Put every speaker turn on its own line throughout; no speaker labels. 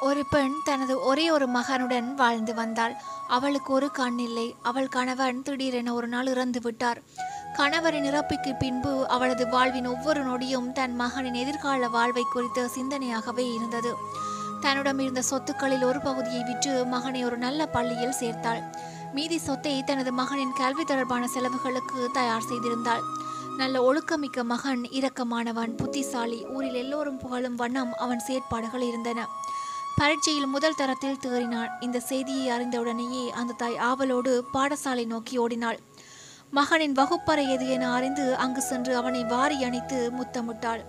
ஒரு பெண் தனது ஒரே ஒரு மகனுடன் வாழ்ந்து வந்தாள். அவளுக்கு ஒரு கண் இல்லை. அவள் கணவன் திடீரென ஒரு நாள் இறந்து விட்டார். கணவரின் இறப்புக்கு பின்பு அவளது வாழ்வின் ஒவ்வொரு நொடியும் தன் மகனின் எதிர்கால வாழ்வை குறித்த சிந்தனையாகவே இருந்தது. தன்னிடம் இருந்த சொத்துக்களில் ஒரு பகுதியை விற்று மகனை ஒரு நல்ல பள்ளியில் சேர்த்தாள். மீதி சொத்தை தனது மகனின் கல்வி தொடர்பான செலவுகளுக்கு தயார் செய்திருந்தாள். நல்ல ஒழுக்கமிக்க மகன் இரக்கமானவன் புத்திசாலி. ஊரில் எல்லோரும் புகழும் வண்ணம் அவன் செயற்பாடுகள் இருந்தன. பரீட்சையில் முதல் தரத்தில் தேறினாள். இந்த செய்தியை அறிந்தவுடனேயே அந்த தாய் ஆவலோடு பாடசாலை நோக்கி ஓடினாள். மகனின் வகுப்பறை எது என அறிந்து அங்கு சென்று அவனை வாரி அணைத்து முத்தமிட்டாள்.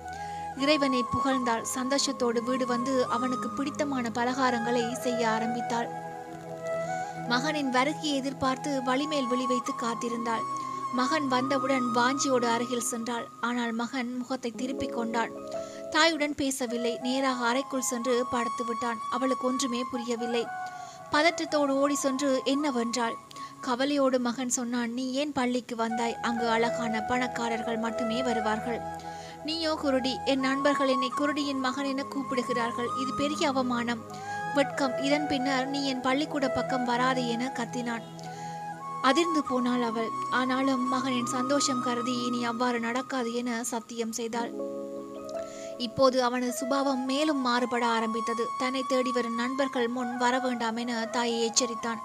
இறைவனை புகழ்ந்தாள். சந்தோஷத்தோடு வீடு வந்து அவனுக்கு பிடித்தமான பலகாரங்களை செய்ய ஆரம்பித்தாள். மகனின் வருகையை எதிர்பார்த்து வழிமேல் விழி வைத்து காத்திருந்தாள். மகன் வந்தவுடன் வாஞ்சியோடு அருகில் சென்றாள். ஆனால் மகன் முகத்தை திருப்பிக் கொண்டான் தாயுடன் பேசவில்லை. நேராக அறைக்குள் சென்று படுத்து விட்டான். அவளுக்கு ஒன்றுமே புரியவில்லை. பதற்றத்தோடு ஓடி சென்று என்னவென்றாள்? கவலையோடு மகன் சொன்னான் நீ ஏன் பள்ளிக்கு வந்தாய்? அங்கு அழகான பணக்காரர்கள் மட்டுமே வருவார்கள். நீயோ குருடி என் நண்பர்கள் என்னை குருடியின் மகன் என கூப்பிடுகிறார்கள். இது பெரிய அவமானம். வெட்கம். இதன் பின்னர் நீ என் பள்ளிக்கூட பக்கம் வராதே என கத்தினான். அதிர்ந்து போனாள் அவள். ஆனாலும் மகனின் சந்தோஷம் கருதி இனி அவ்வாறு நடக்காது என சத்தியம் செய்தாள். இப்போது அவனது சுபாவம் மேலும் மாறுபட ஆரம்பித்தது. தன்னை தேடி வரும் நண்பர்கள் முன் வர வேண்டாம் என தாயை எச்சரித்தான்.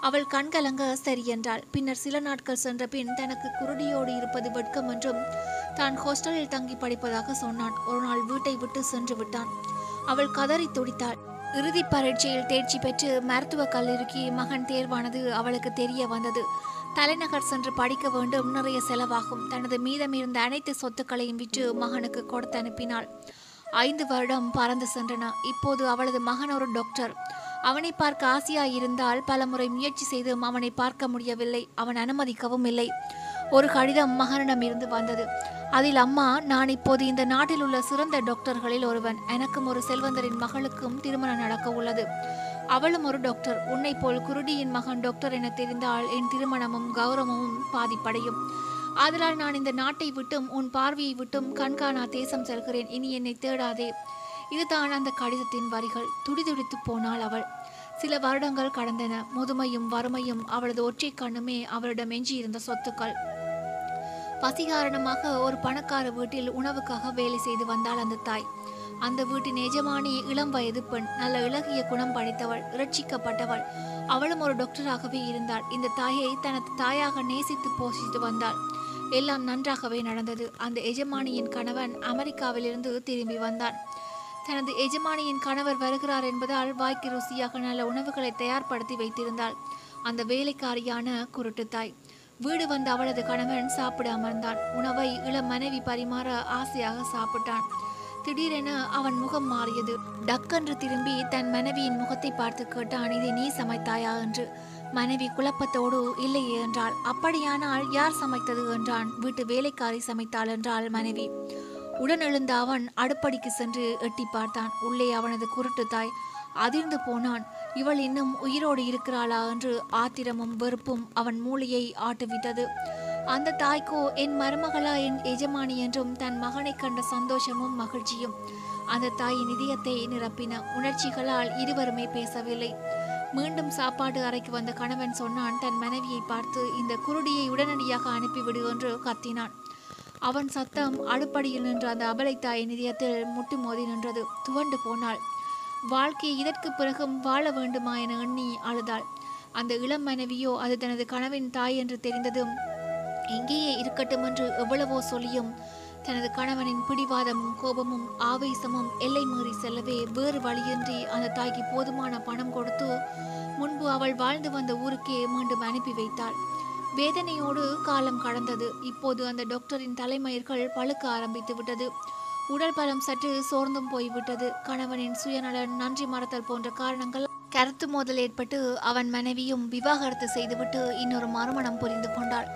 அவள் கண்கலங்க சரி என்றாள். பின்னர் சில நாட்கள் சென்ற பின் தனக்கு குருடியோடு இருப்பது வெட்கம் என்றும் தான் ஹாஸ்டலில் தங்கி படிப்பதாக சொன்னான். ஒரு நாள் வீட்டை விட்டு சென்று விட்டான். அவள் கதறி துடித்தாள். இறுதி பரீட்சையில் தேர்ச்சி பெற்று மருத்துவக் கல்லூரிக்கு மகன் தேர்வானது அவளுக்கு தெரிய வந்தது. தலைநகர் சென்று படிக்க வேண்டும் நிறைய செலவாகும். தனது மீதம் இருந்த அனைத்து சொத்துக்களையும் விற்று மகனுக்கு கொடுத்து அனுப்பினாள். ஐந்து வருடம் பறந்து சென்றன. இப்போது அவளது மகன் ஒரு டாக்டர் அவனை பார்க்க ஆசையாக இருந்தால் பலமுறை முயற்சி செய்தும் அவனை பார்க்க முடியவில்லை. அவன் அனுமதிக்கவும் இல்லை. ஒரு கடிதம் மகனிடம் இருந்து வந்தது. அதில் அம்மா நான் இப்போது இந்த நாட்டில் உள்ள சிறந்த டாக்டர்களில் ஒருவன். எனக்கும் ஒரு செல்வந்தரின் மகளுக்கும் திருமணம் நடக்க உள்ளது. அவளும் ஒரு டாக்டர் உன்னை போல் குருடியின் மகன் டாக்டர் என தெரிந்தால் என் திருமணமும் கௌரவமும் பாதிப்படையும். ஆதலால் நான் இந்த நாட்டை விட்டும் உன் பார்வையை விட்டும் கண்காணா தேசம் செல்கிறேன். இனி என்னை தேடாதே. இதுதான் அந்த கடிதத்தின் வரிகள். துடிதுடித்து போனாள் அவள். சில வருடங்கள் கடந்தன. முதுமையும் வறுமையும் அவளது ஒற்றை கண்ணுமே அவளிடம் எஞ்சியிருந்த சொத்துக்கள். பசி காரணமாக ஒரு பணக்கார வீட்டில் உணவுக்காக வேலை செய்து வந்தாள் அந்த தாய். அந்த வீட்டின் எஜமானி இளம் வயது பெண் நல்ல இலகிய குணம் படைத்தவள் இரட்சிக்கப்பட்டவள். அவளும் ஒரு டாக்டராகவே இருந்தாள். இந்த தாயை தனது தாயாக நேசித்து போஷித்து வந்தாள். எல்லாம் நன்றாகவே நடந்தது. அந்த எஜமானியின் கணவன் அமெரிக்காவிலிருந்து திரும்பி வந்தான். தனது எஜமானியின் கணவர் வருகிறார் என்பதால் வாய்க்கு ருசியாக நல்ல உணவுகளை தயார்படுத்தி வைத்திருந்தாள். அந்த வேலைக்காரியான குருட்டு தாய் வீடு வந்த அவளது கணவன் சாப்பிட அமர்ந்தான் உணவை இளம் மனைவி பரிமாற ஆசையாக சாப்பிட்டான். திடீரென அவன் முகம் மாறியது. டக்கென்று திரும்பி தன் மனைவியின் முகத்தை பார்த்து கேட்டான் இதை நீ சமைத்தாயா? என்று. மனைவி குழப்பத்தோடு இல்லையே என்றாள். அப்படியானால் யார் சமைத்தது? என்றான். வீட்டு வேலைக்காரி சமைத்தாள் என்றாள் மனைவி. உடன் எழுந்த அவன் அடுப்படிக்கு சென்று எட்டி பார்த்தான். உள்ளே அவனது குருட்டு தாய் அதிர்ந்து போனான். இவள் இன்னும் உயிரோடு இருக்கிறாளா? என்று ஆத்திரமும் வெறுப்பும் அவன் மூளையை ஆட்டுவித்தது அந்த தாய்க்கோ என் மருமகளா என் எஜமானி என்றும் தன் மகனை கண்ட சந்தோஷமும் மகிழ்ச்சியும். அந்த தாயின் இதயத்தை நிரப்பின. உணர்ச்சிகளால் இருவருமே பேசவில்லை. மீண்டும் சாப்பாடு அறைக்கு வந்த கணவன் சொன்னான் தன் மனைவியை பார்த்து இந்த குருடியை உடனடியாக அனுப்பிவிடு என்று கத்தினான். அவன் சத்தம் அடுப்படியில் நின்ற அந்த அபலை தாயின் இதயத்தில் முட்டு மோதி நின்றது. துவண்டு போனாள். வாழ்க்கையை இதற்கு பிறகும் வாழ வேண்டுமா என எண்ணி அழுதாள். அந்த இளம் மனைவியோ அது தனது கணவன் தாய் என்று தெரிந்ததும் இங்கேயே இருக்கட்டும் என்று எவ்வளவோ சொல்லியும் தனது கணவனின் பிடிவாதமும் கோபமும் ஆவேசமும் எல்லை மீறி செல்லவே வேறு வழியின்றி அந்த தாய்க்கு போதுமான பணம் கொடுத்து முன்பு அவள் வாழ்ந்து வந்த ஊருக்கே மீண்டும் அனுப்பி வைத்தாள். வேதனையோடு காலம் கடந்தது. இப்போது அந்த டாக்டரின் தலைமயிர்கள் பழுக்க ஆரம்பித்து விட்டது. உடல் பலம் சற்று சோர்ந்தும் போய்விட்டது. கணவனின் சுயநலன் நன்றி மறத்தல் போன்ற காரணங்கள் கருத்து மோதல் ஏற்பட்டு அவன் மனைவியும் விவாகரத்து செய்துவிட்டு இன்னொரு மறுமணம் புரிந்து கொண்டாள்.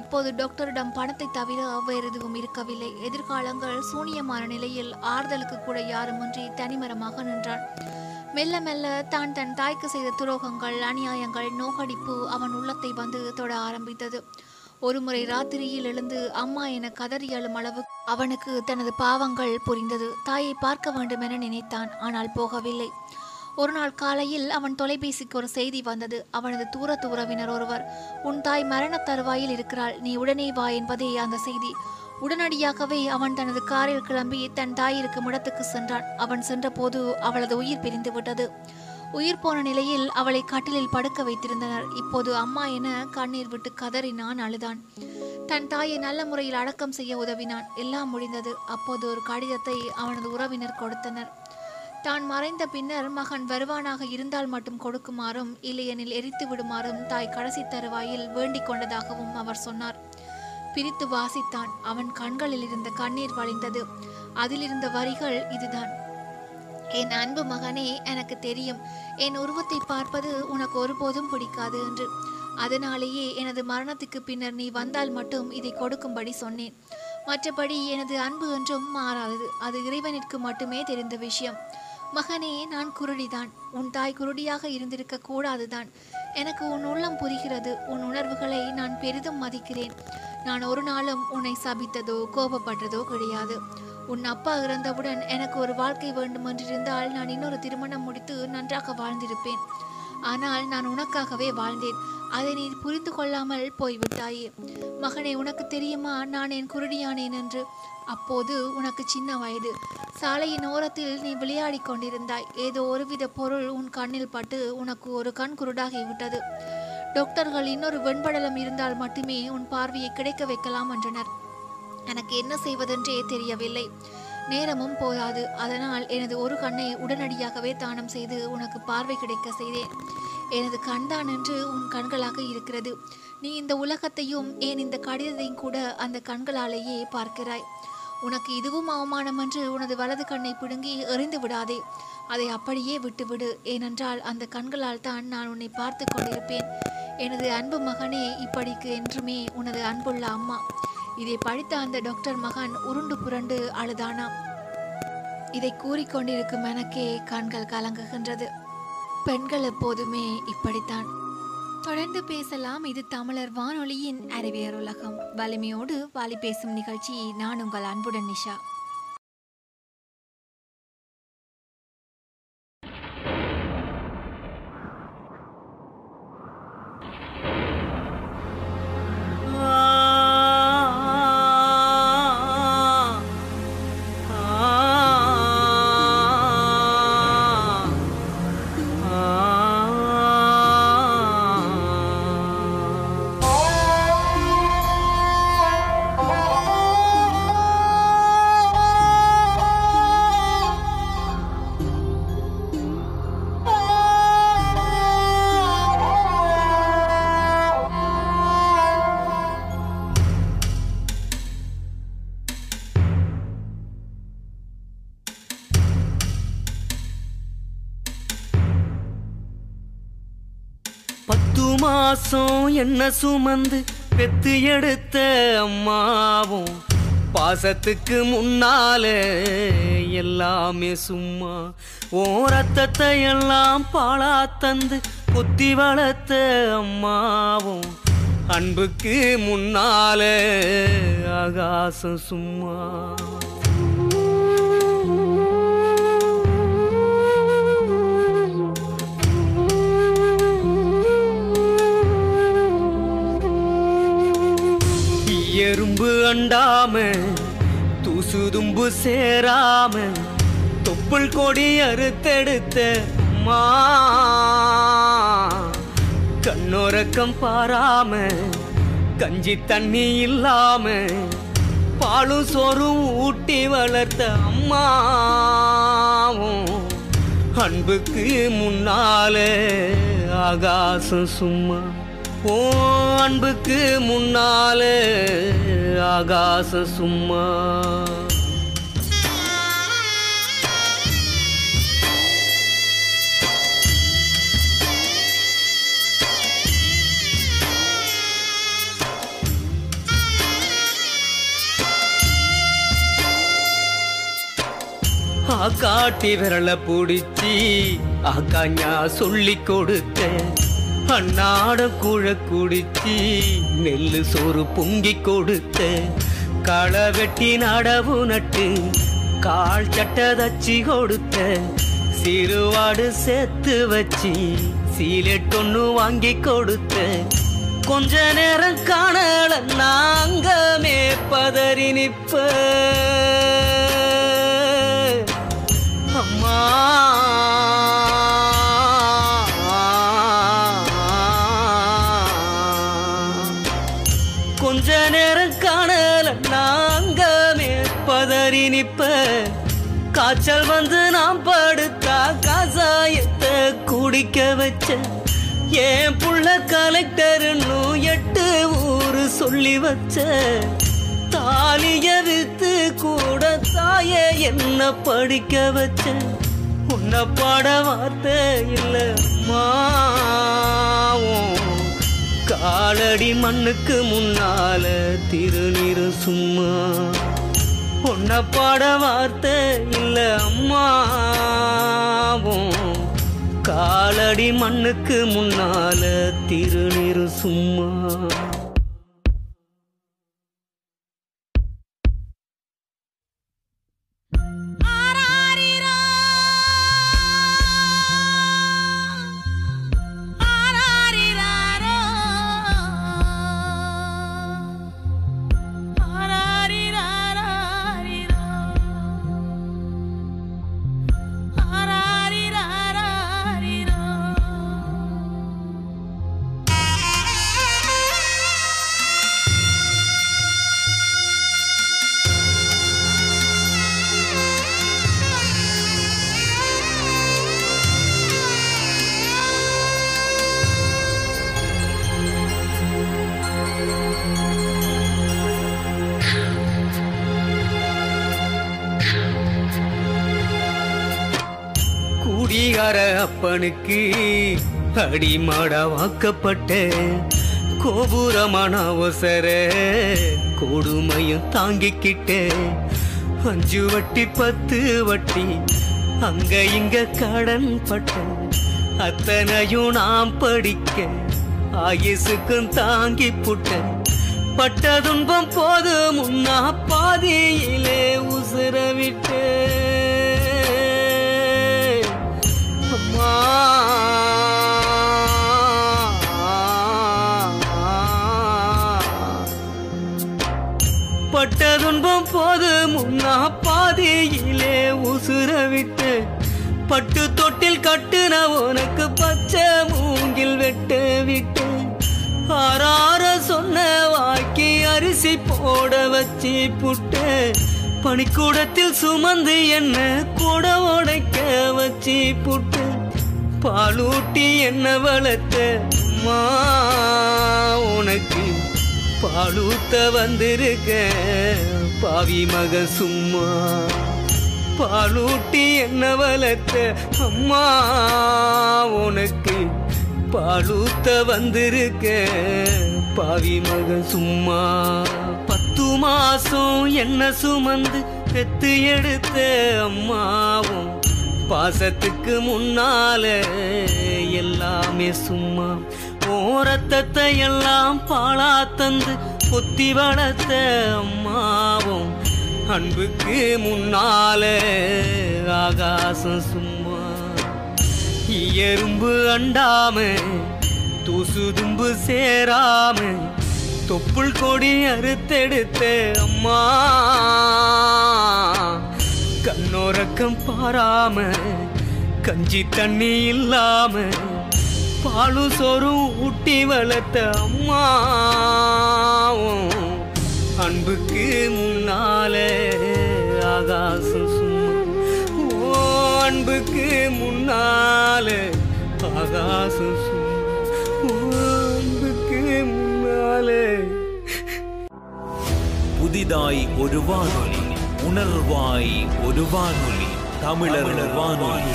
இப்போது டாக்டரிடம் பணத்தை தவிர வேறு எதுவும் இருக்கவில்லை. எதிர்காலங்கள் சூனியமான நிலையில் ஆறுதலுக்கு கூட யாருமின்றி தனிமரமாக நின்றான் மெல்ல மெல்ல தான் தன் தாய்க்கு செய்த துரோகங்கள் அநியாயங்கள் நோகடிப்பு அவன் உள்ளத்தை வந்து தொட ஆரம்பித்தது. ஒருமுறை ராத்திரியில் எழுந்து அம்மா என கதறி அழும் அளவு அவனுக்கு தனது பாவங்கள் புரிந்தது. தாயை பார்க்க வேண்டும் என நினைத்தான் ஆனால் போகவில்லை. ஒரு நாள் காலையில் அவன் தொலைபேசிக்கு ஒரு செய்தி வந்தது. அவனது தூரத்து உறவினர் ஒருவர் உன் தாய் மரணத் தருவாயில் இருக்கிறாள். நீ உடனே வா என்பதே அந்த செய்தி. உடனடியாகவே அவன் தனது காரில் கிளம்பி தன் தாய் இருக்கும் இடத்துக்கு சென்றான். அவன் சென்றபோது அவளது உயிர் பிரிந்து விட்டது. உயிர் போன நிலையில் அவளை கட்டிலில் படுக்க வைத்திருந்தனர். இப்போது அம்மா என கண்ணீர் விட்டு கதறினான் அழுதான். தன் தாயை நல்ல முறையில் அடக்கம் செய்ய உதவினான். எல்லாம் முடிந்தது. அப்போது ஒரு கடிதத்தை அவனது உறவினர் கொடுத்தனர். தான் மறைந்த பின்னர் மகன் வருவானாக இருந்தால் மட்டும் கொடுக்குமாறும் இல்லையெனில் எரித்து விடுமாறும் தாய் கடைசி தருவாயில் வேண்டிக் கொண்டதாகவும் அவர் சொன்னார். பிரித்து வாசித்தான். அவன் கண்களில் இருந்த கண்ணீர் வழிந்தது. அதிலிருந்த வரிகள் இதுதான். என் அன்பு மகனே எனக்கு தெரியும். என் உருவத்தை பார்ப்பது உனக்கு ஒருபோதும் பிடிக்காது என்று. அதனாலேயே எனது மரணத்துக்கு பின்னர் நீ வந்தால் மட்டும் இதை கொடுக்கும்படி சொன்னேன். மற்றபடி எனது அன்பு என்றும் மாறாதது. அது இறைவனிற்கு மட்டுமே தெரிந்த விஷயம். மகனே நான் குருடிதான். உன் தாய் குருடியாக இருந்திருக்க கூடாதுதான். எனக்கு உன் உள்ளம் புரிகிறது. உன் உணர்வுகளை நான் பெரிதும் மதிக்கிறேன். நான் ஒரு நாளும் உன்னை சபித்ததோ கோபப்பட்டதோ கிடையாது. உன் அப்பா இறந்தவுடன் எனக்கு ஒரு வாழ்க்கை வேண்டுமென்றிருந்தால் நான் இன்னொரு திருமணம் முடித்து நன்றாக வாழ்ந்திருப்பேன். ஆனால் நான் உனக்காகவே வாழ்ந்தேன். அதை நீ புரிந்து கொள்ளாமல் போய்விட்டாயே. மகனே உனக்கு தெரியுமா? நான் என் குருடியானேன் என்று. அப்போது உனக்கு சின்ன வயது. சாலையின் ஓரத்தில் நீ விளையாடிக் கொண்டிருந்தாய். ஏதோ ஒருவித பொருள் உன் கண்ணில் பட்டு உனக்கு ஒரு கண் குருடாகி விட்டது. டாக்டர்கள் இன்னொரு வெண்படலம் இருந்தால் மட்டுமே உன் பார்வையை கிடைக்க வைக்கலாம் என்றனர். எனக்கு என்ன செய்வதென்றே தெரியவில்லை. நேரமும் போதாது அதனால் எனது ஒரு கண்ணை உடனடியாகவே தானம் செய்து உனக்கு பார்வை கிடைக்க செய்தேன். எனது கண்தான் என்று உன் கண்களாக இருக்கிறது. நீ இந்த உலகத்தையும் ஏன் இந்த கடிதத்தையும் கூட அந்த கண்களாலேயே பார்க்கிறாய். உனக்கு இதுவும் அவமானம் என்று உனது வலது கண்ணை பிடுங்கி எறிந்து விடாதே. அதை அப்படியே விட்டுவிடு. ஏனென்றால் அந்த கண்களால் தான் நான் உன்னை பார்த்து கொண்டிருப்பேன். எனது அன்பு மகனே இப்படிக்கு என்றுமே உனது அன்புள்ள அம்மா. இதை படித்த அந்த டாக்டர் மகன் உருண்டு புரண்டு அழுதானாம் இதை கூறிக்கொண்டிருக்கும் எனக்கே கண்கள் கலங்குகின்றது. பெண்கள் எப்போதுமே இப்படித்தான். தொடர்ந்து பேசலாம். இது தமிழர் வானொலியின் அறிவியர் உலகம். வலிமையோடு வாலி பேசும் நிகழ்ச்சி. நான் உங்கள் அன்புடன் நிஷா.
என்ன சுமந்து பெத்து எடுத்த அம்மாவும் பாசத்துக்கு முன்னால எல்லாமே சும்மா ஓ ரத்தத்தை எல்லாம் பாழா தந்து குத்தி வளர்த்த அம்மாவும் அன்புக்கு முன்னால ஆகாசம் சும்மா. தும்பு அண்டாம தூசு தும்பு சேராம தொப்புள் கொடி அறுத்தெடுத்த மா. கண்ணோரக்கம் பாராம கஞ்சி தண்ணி இல்லாம பாலும் சோறும் ஊட்டி வளர்த்த அம்மாவும் அன்புக்கு முன்னாலே ஆகாசம் சும்மா. அன்புக்கு முன்னால ஆகாச சும்மா. காட்டி விரல பிடிச்சி அக்காஞ்சா சொல்லி கொடுத்தேன். அண்ணாட குழ குடிச்சி நெல்லு சோறு பொங்கி கொடுத்த களை வெட்டி நடவு நட்டு கால் சட்ட தச்சி கொடுத்த சிறுவாடு சேர்த்து வச்சு சீலெட் சீலெட்டொன்னு வாங்கி கொடுத்த. கொஞ்ச நேரம் காணல நாங்கமே பதறி நிற்ப. அம்மா. காய்ச்சல் வந்து நான் படுத்தா கசாயத்தை குடிக்க வச்ச. ஏன் புள்ள கலெக்டர்னு எட்டு ஊரு சொல்லி வச்ச. தாலிய வித்து கூட தாய என்ன படிக்க வச்ச. உன்னை பாட வார்த்தை இல்ல மாவும் காலடி மண்ணுக்கு முன்னால திருநீரு சும்மா. உன்னை பாட வார்த்தை இல்ல அம்மாவும். காலடி மண்ணுக்கு முன்னால திருநீரு சும்மா. அடிமாட வாக்கப்பட்ட கோபுரமான அவசர கொடுமையும் தாங்கிக்கிட்ட அஞ்சு வட்டி பத்து வட்டி அங்க இங்க கடன் பட்ட அத்தனையும் நாம் படிக்க ஆயுசுக்கும் தாங்கி புட்ட பட்ட துன்பம் போது முன்னா பாதியிலே உசுர பட்டு நான் உனக்கு பச்சை மூங்கில் வெட்டு விட்டு. ஆறார சொன்ன வாக்கி அரிசி போட வச்சு புட்டு. பனிக்கூடத்தில் சுமந்து என்ன கூட உடைக்க வச்சு புட்டு. பாலூட்டி என்ன வளர்த்த மா உனக்கு பாலூத்த வந்திருக்க. பாவி மக சும்மா. பாலூட்டி என்ன வளர்த்த அம்மா? உனக்கு பாலூத்த வந்திருக்க பாவி மகன் சும்மா. பத்து மாசம் என்ன சுமந்து பெத்து எடுத்த அம்மாவும் பாசத்துக்கு முன்னால எல்லாமே சும்மா. ஓரத்தத்தை எல்லாம் பாழா தந்து பொத்தி வளர்த்த அம்மாவும் அன்புக்கு முன்னால ஆகாசம் சும்மா. எறும்பு அண்டாம தூசு தும்பு சேராம தொப்புள் கொடி அறுத்தெடுத்த அம்மா. கண்ணோரக்கம் பாராம கஞ்சி தண்ணி இல்லாம பாலு சோறும் ஊட்டி வளர்த்த அம்மா. அன்புக்கு முன்னால ஆகாசம் சும்மா அன்புக்கு முன்னாலே ஆகாசம் சும்மா அன்புக்கு முன்னாலே.
புதிதாய் ஒரு வானொலி உணர்வாய் ஒரு வானொலி தமிழர் வானொலி.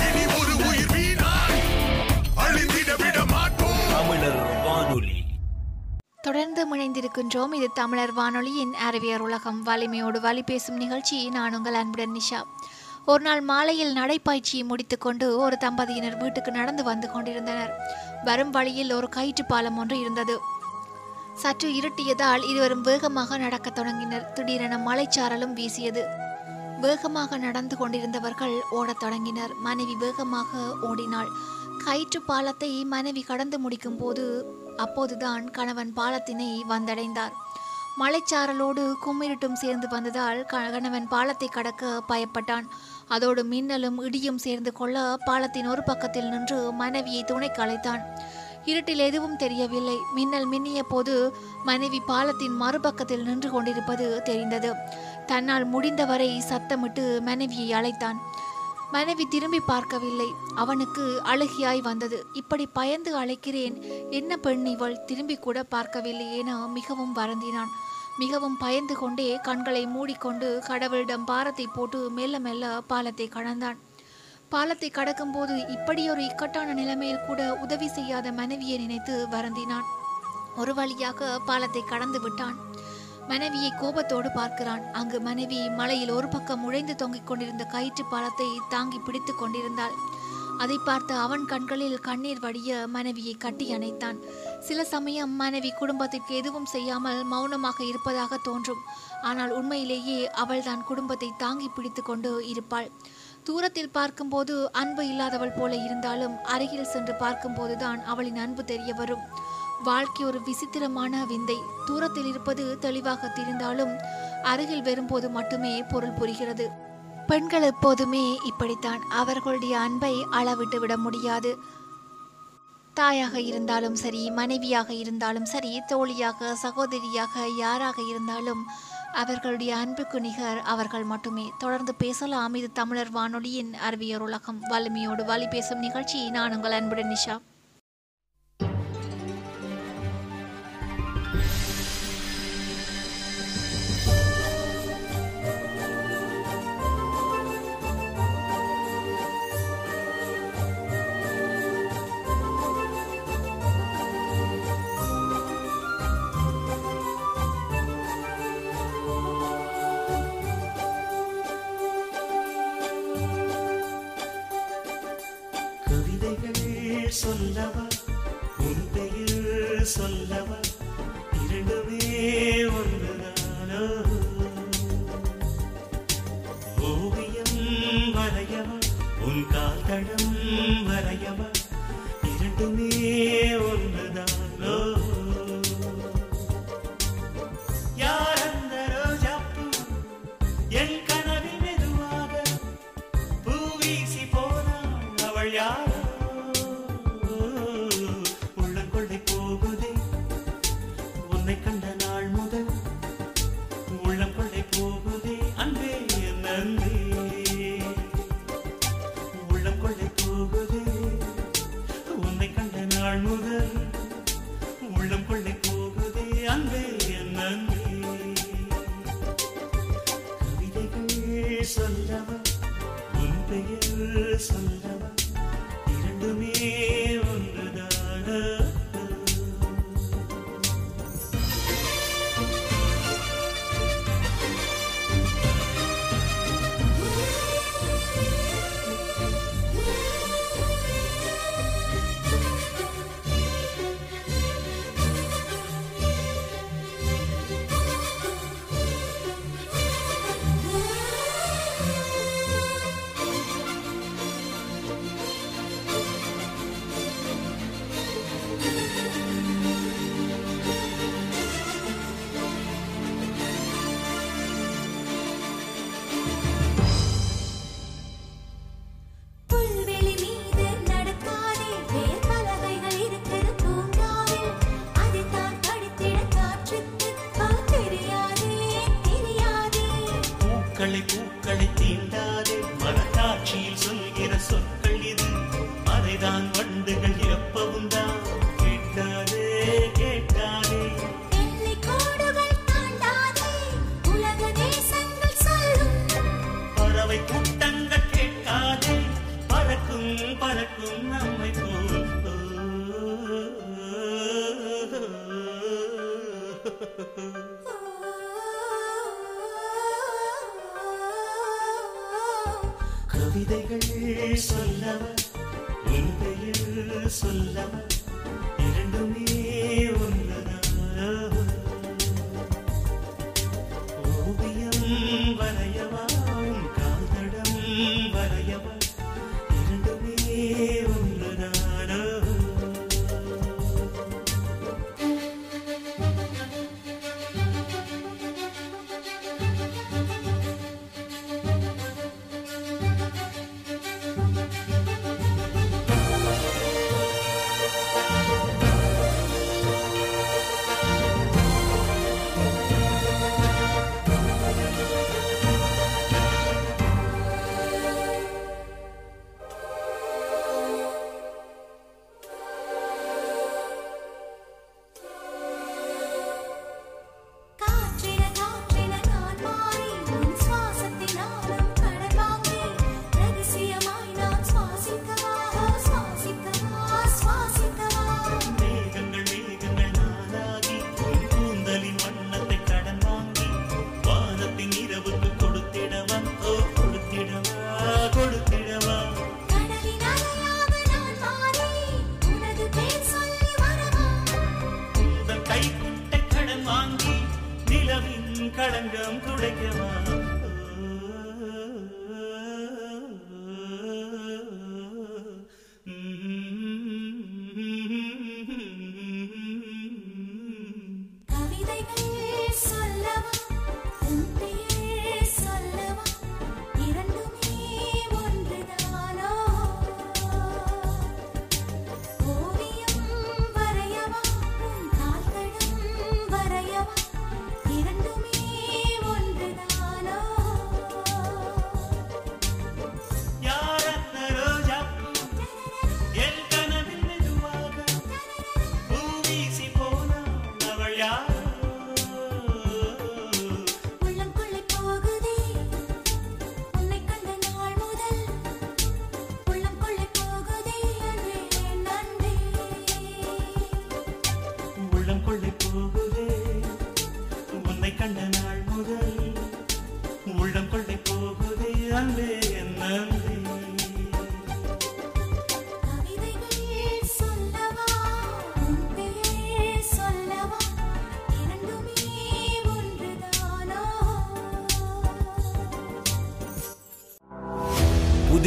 தொடர்ந்து இணைந்திருக்கின்றோம் இது தமிழர் வானொலியின் அறிவியர் உலகம். வலிமையோடு வழி பேசும் நிகழ்ச்சி நான் உங்கள் அன்புடன் நிஷா. ஒரு நாள் மாலையில் நடைப்பயிற்சியை முடித்துக்கொண்டு ஒரு தம்பதியினர் வீட்டுக்கு நடந்து வந்து கொண்டிருந்தனர். வரும் வழியில் ஒரு கயிற்று பாலம் ஒன்று இருந்தது. சற்று இருட்டியதால் இருவரும் வேகமாக நடக்கத் தொடங்கினர். திடீரென மலைச்சாரலும் வீசியது. வேகமாக நடந்து கொண்டிருந்தவர்கள் ஓடத் தொடங்கினர். மனைவி வேகமாக ஓடினாள். கயிற்று பாலத்தை மனைவி கடந்து முடிக்கும் போது அப்போதுதான் கணவன் பாலத்தினை வந்தடைந்தார். மலைச்சாரலோடு கும்மிருட்டும் சேர்ந்து வந்ததால் க- கணவன் பாலத்தை கடக்க பயப்பட்டான். அதோடு மின்னலும் இடியும் சேர்ந்து கொள்ள பாலத்தின் ஒரு பக்கத்தில் நின்று மனைவியை துணைக்கு அழைத்தான். இருட்டில் எதுவும் தெரியவில்லை. மின்னல் மின்னிய போது மனைவி பாலத்தின் மறுபக்கத்தில் நின்று கொண்டிருப்பது தெரிந்தது. தன்னால் முடிந்தவரை சத்தமிட்டு மனைவியை அழைத்தான். மனைவி திரும்பி பார்க்கவில்லை. அவனுக்கு அழுகியாய் வந்தது. இப்படி பயந்து அழைக்கிறேன். என்ன பெண் இவள்? திரும்பி கூட பார்க்கவில்லை என மிகவும் வருந்தினான். மிகவும் பயந்து கொண்டே கண்களை மூடிக்கொண்டு கடவுளிடம் பாரத்தை போட்டு மெல்ல மெல்ல பாலத்தை கடந்தான். பாலத்தை கடக்கும்போது இப்படியொரு இக்கட்டான நிலைமையில் கூட உதவி செய்யாத மனைவியை நினைத்து வருந்தினான். ஒரு வழியாக பாலத்தை கடந்து விட்டான். மனைவியை கோபத்தோடு பார்க்கிறான். அங்கு மனைவி மலையில் ஒரு பக்கம் உழைந்து தொங்கிக் கொண்டிருந்த கயிற்று பாலத்தை தாங்கி பிடித்துக் கொண்டிருந்தாள். அதை பார்த்து அவன் கண்களில் கண்ணீர் வடிய மனைவியை கட்டி அணைத்தான். சில சமயம் மனைவி குடும்பத்திற்கு எதுவும் செய்யாமல் மௌனமாக இருப்பதாக தோன்றும். ஆனால் உண்மையிலேயே அவள்தான் குடும்பத்தை தாங்கி பிடித்து கொண்டு இருப்பாள். தூரத்தில் பார்க்கும்போது அன்பு இல்லாதவள் போல இருந்தாலும் அருகில் சென்று பார்க்கும்போதுதான் அவளின் அன்பு தெரிய வரும். வாழ்க்கை ஒரு விசித்திரமான விந்தை. தூரத்தில் இருப்பது தெளிவாக தெரிந்தாலும் அருகில் வரும்போது மட்டுமே பொருள் புரிகிறது. பெண்கள் எப்போதுமே இப்படித்தான். அவர்களுடைய அன்பை அளவிட்டு விட முடியாது. தாயாக இருந்தாலும் சரி மனைவியாக இருந்தாலும் சரி தோழியாக சகோதரியாக யாராக இருந்தாலும் அவர்களுடைய அன்புக்கு நிகர் அவர்கள் மட்டுமே. தொடர்ந்து பேசலாம். இது தமிழர் வானொலியின் அறிவியர் உலகம். வலிமையோடு வழி பேசும் நிகழ்ச்சி. நான் உங்கள் அன்புடன் நிஷா.
சொல்லவா? உன் பெயர் சொல்லவா? película.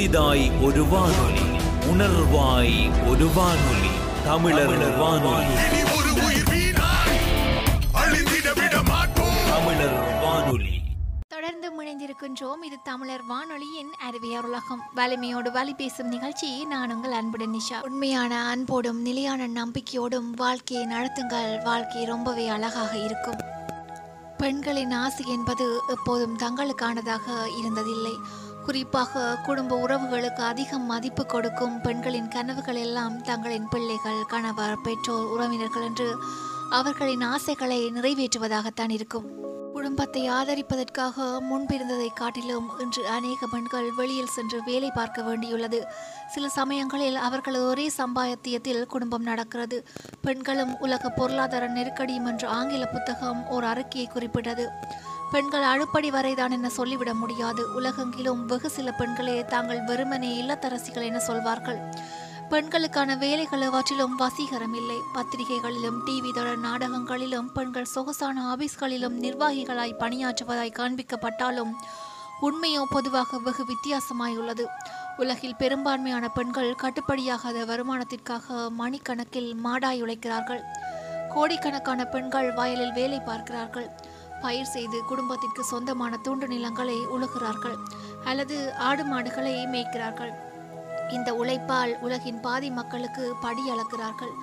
புதிதாய் ஒரு வானொலி உணர்வாய் ஒரு வானொலி தமிழர் வானொலி. தமிழர் வானொலி.
தொடர்ந்து இணைந்திருக்கின்றோம் இது தமிழர் வானொலியின் அறிவியர் உலகம் வலிமையோடு வலி பேசும் நிகழ்ச்சி நான் உங்கள் அன்புடன் நிஷா. உண்மையான அன்போடும் நிலையான நம்பிக்கையோடும் வாழ்க்கையை நடத்துங்கள். வாழ்க்கை ரொம்பவே அழகாக இருக்கும். பெண்களின் ஆசை என்பது எப்போதும் தங்களுக்கானதாக இருந்ததில்லை. குறிப்பாக குடும்ப உறவுகளுக்கு அதிகம் மதிப்பு கொடுக்கும் பெண்களின் கனவுகள் எல்லாம் தங்களின் பிள்ளைகள் கணவர் பெற்றோர் உறவினர்கள் என்று அவர்களின் ஆசைகளை நிறைவேற்றுவதாகத்தான் இருக்கும். குடும்பத்தை ஆதரிப்பதற்காக முன்பிருந்ததை காட்டிலும் இன்று அநேக பெண்கள் வெளியில் சென்று வேலை பார்க்க வேண்டியுள்ளது. சில சமயங்களில் அவர்களது ஒரே சம்பாத்தியத்தில் குடும்பம் நடக்கிறது. பெண்களும் உலக பொருளாதார நெருக்கடியும் என்ற ஆங்கில புத்தகம் ஒரு அறிக்கையை குறிப்பிட்டது. பெண்கள் அழுப்படி வரைதான் என சொல்லிவிட முடியாது. உலகெங்கிலும் வெகு சில பெண்களே தாங்கள் வெறுமனே இல்லத்தரசிகள் என சொல்வார்கள். பெண்களுக்கான வேலைகள் அவற்றிலும் வசீகரம் இல்லை பத்திரிகைகளிலும் டிவி தொடர் நாடகங்களிலும் பெண்கள் சொகுசான ஆபீஸ்களிலும் நிர்வாகிகளாய் பணியாற்றுவதாய் காண்பிக்கப்பட்டாலும் உண்மையோ பொதுவாக வெகு வித்தியாசமாயுள்ளது. உலகில் பெரும்பான்மையான பெண்கள் கட்டுப்படியாகாத வருமானத்திற்காக மணிக்கணக்கில் மாடாய் உழைக்கிறார்கள். கோடிக்கணக்கான பெண்கள் வயலில் வேலை பார்க்கிறார்கள். பயிர் செய்து குடும்பத்திற்கு சொந்தமான தூண்டு நிலங்களை உழுகிறார்கள். அல்லது ஆடு மாடுகளை மேய்க்கிறார்கள். இந்த உழைப்பால் உலகின் பாதி மக்களுக்கு படி அளக்கிறார்கள்.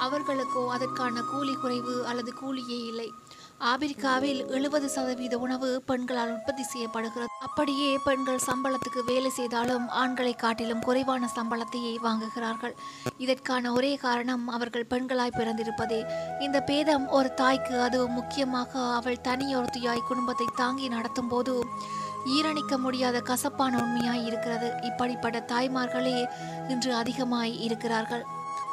அவர்களுக்கோ அதற்கான கூலி குறைவு அல்லது கூலியே இல்லை. ஆப்பிரிக்காவில் எழுபது சதவீத உணவு பெண்களால் உற்பத்தி செய்யப்படுகிறது. அப்படியே பெண்கள் சம்பளத்துக்கு வேலை செய்தாலும் ஆண்களை காட்டிலும் குறைவான சம்பளத்தையே வாங்குகிறார்கள். இதற்கான ஒரே காரணம் அவர்கள் பெண்களாய் பிறந்திருப்பதே. இந்த பேதம் ஒரு தாய்க்கு அதுவும் முக்கியமாக அவள் தனியொருத்தியாய் குடும்பத்தை தாங்கி நடத்தும் போது ஈரணிக்க முடியாத கசப்பான உண்மையாய் இருக்கிறது. இப்படிப்பட்ட தாய்மார்களே இன்று அதிகமாய் இருக்கிறார்கள்.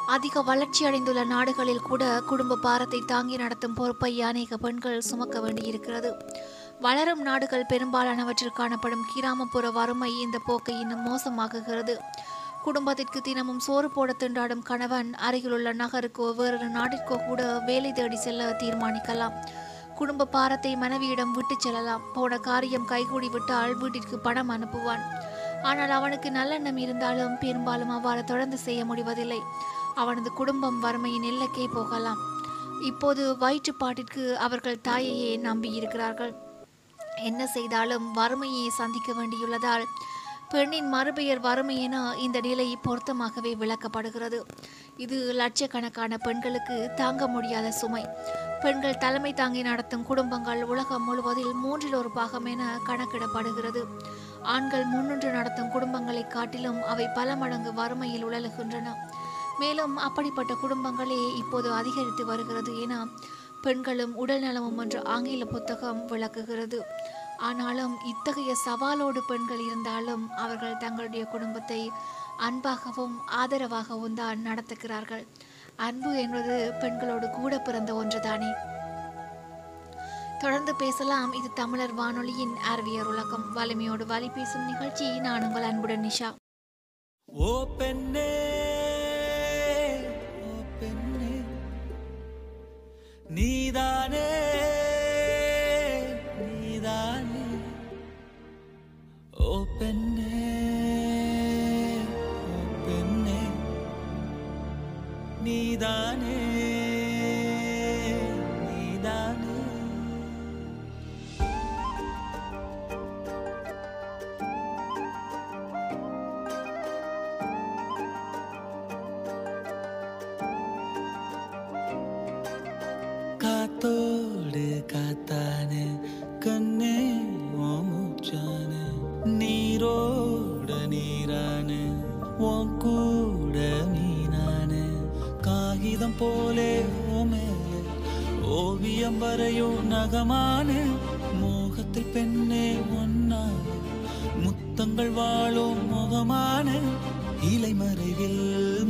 அதிக வளர்ச்சி அடைந்துள்ள நாடுகளில் கூட குடும்ப பாரத்தை தாங்கி நடத்தும் பொறுப்பை அநேக பெண்கள் சுமக்க வேண்டியிருக்கிறது. வளரும் நாடுகள் பெரும்பாலானவற்றில் காணப்படும் கிராமப்புற வறுமை இந்த போக்கை இன்னும் மோசமாக்குகிறது. குடும்பத்திற்கு தினமும் சோறு போட திண்டாடும் கணவன் அருகிலுள்ள நகருக்கோ வேறொரு நாட்டிற்கோ கூட வேலை தேடி செல்ல தீர்மானிக்கலாம். குடும்ப பாரத்தை மனைவியிடம் விட்டுச் செல்லலாம். போன காரியம் கைகூடி விட்டால் வீட்டிற்கு பணம் அனுப்புவான். ஆனால் அவனுக்கு நல்லெண்ணம் இருந்தாலும் பெரும்பாலும் அவ்வாறு தொடர்ந்து செய்ய முடிவதில்லை. அவனது குடும்பம் வறுமையின் எல்லைக்கே போகலாம். இப்போது வயிற்றுப்பாட்டிற்கு அவர்கள் தாயையே நம்பியிருக்கிறார்கள். என்ன செய்தாலும் வறுமையை சந்திக்க வேண்டியுள்ளதால் பெண்ணின் மறுபெயர் வறுமை என இந்த நிலை பொருத்தமாகவே விளக்கப்படுகிறது. இது லட்சக்கணக்கான பெண்களுக்கு தாங்க முடியாத சுமை. பெண்கள் தலைமை தாங்கி நடத்தும் குடும்பங்கள் உலகம் முழுவதில் மூன்றில் ஒரு பாகம் என கணக்கிடப்படுகிறது. ஆண்கள் முன்னின்று நடத்தும் குடும்பங்களை காட்டிலும் அவை பல மடங்கு வறுமையில் உழலுகின்றன. மேலும் அப்படிப்பட்ட குடும்பங்களே இப்போது அதிகரித்து வருகிறது என பெண்களும் உடல் நலமும் என்று ஆங்கில புத்தகம் விளக்குகிறது. ஆனாலும் இத்தகைய சவாலோடு பெண்கள் இருந்தாலும் அவர்கள் தங்களுடைய குடும்பத்தை அன்பாகவும் ஆதரவாகவும் தான் நடத்துகிறார்கள். அன்பு என்பது பெண்களோடு கூட பிறந்த ஒன்றுதானே? தொடர்ந்து பேசலாம் இது தமிழர் வானொலியின் அறிவியர் உலகம். வலிமையோடு வலி பேசும் நிகழ்ச்சி நான் உங்கள் அன்புடன் நிஷா.
ஓ பெண்ணே ஓ பெண்ணே நீதானே நீதானே. ஓ பெண்ணே நீதானே போலே ஓமேலே ஓவியம் வரையோ நகமானே மோகத்தில் பெண்ணே ஒன்னானே முத்தங்கள் வாழும் முகமானே இலை மறைவில்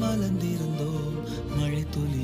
மலர்ந்திருந்தோம் மழை துளி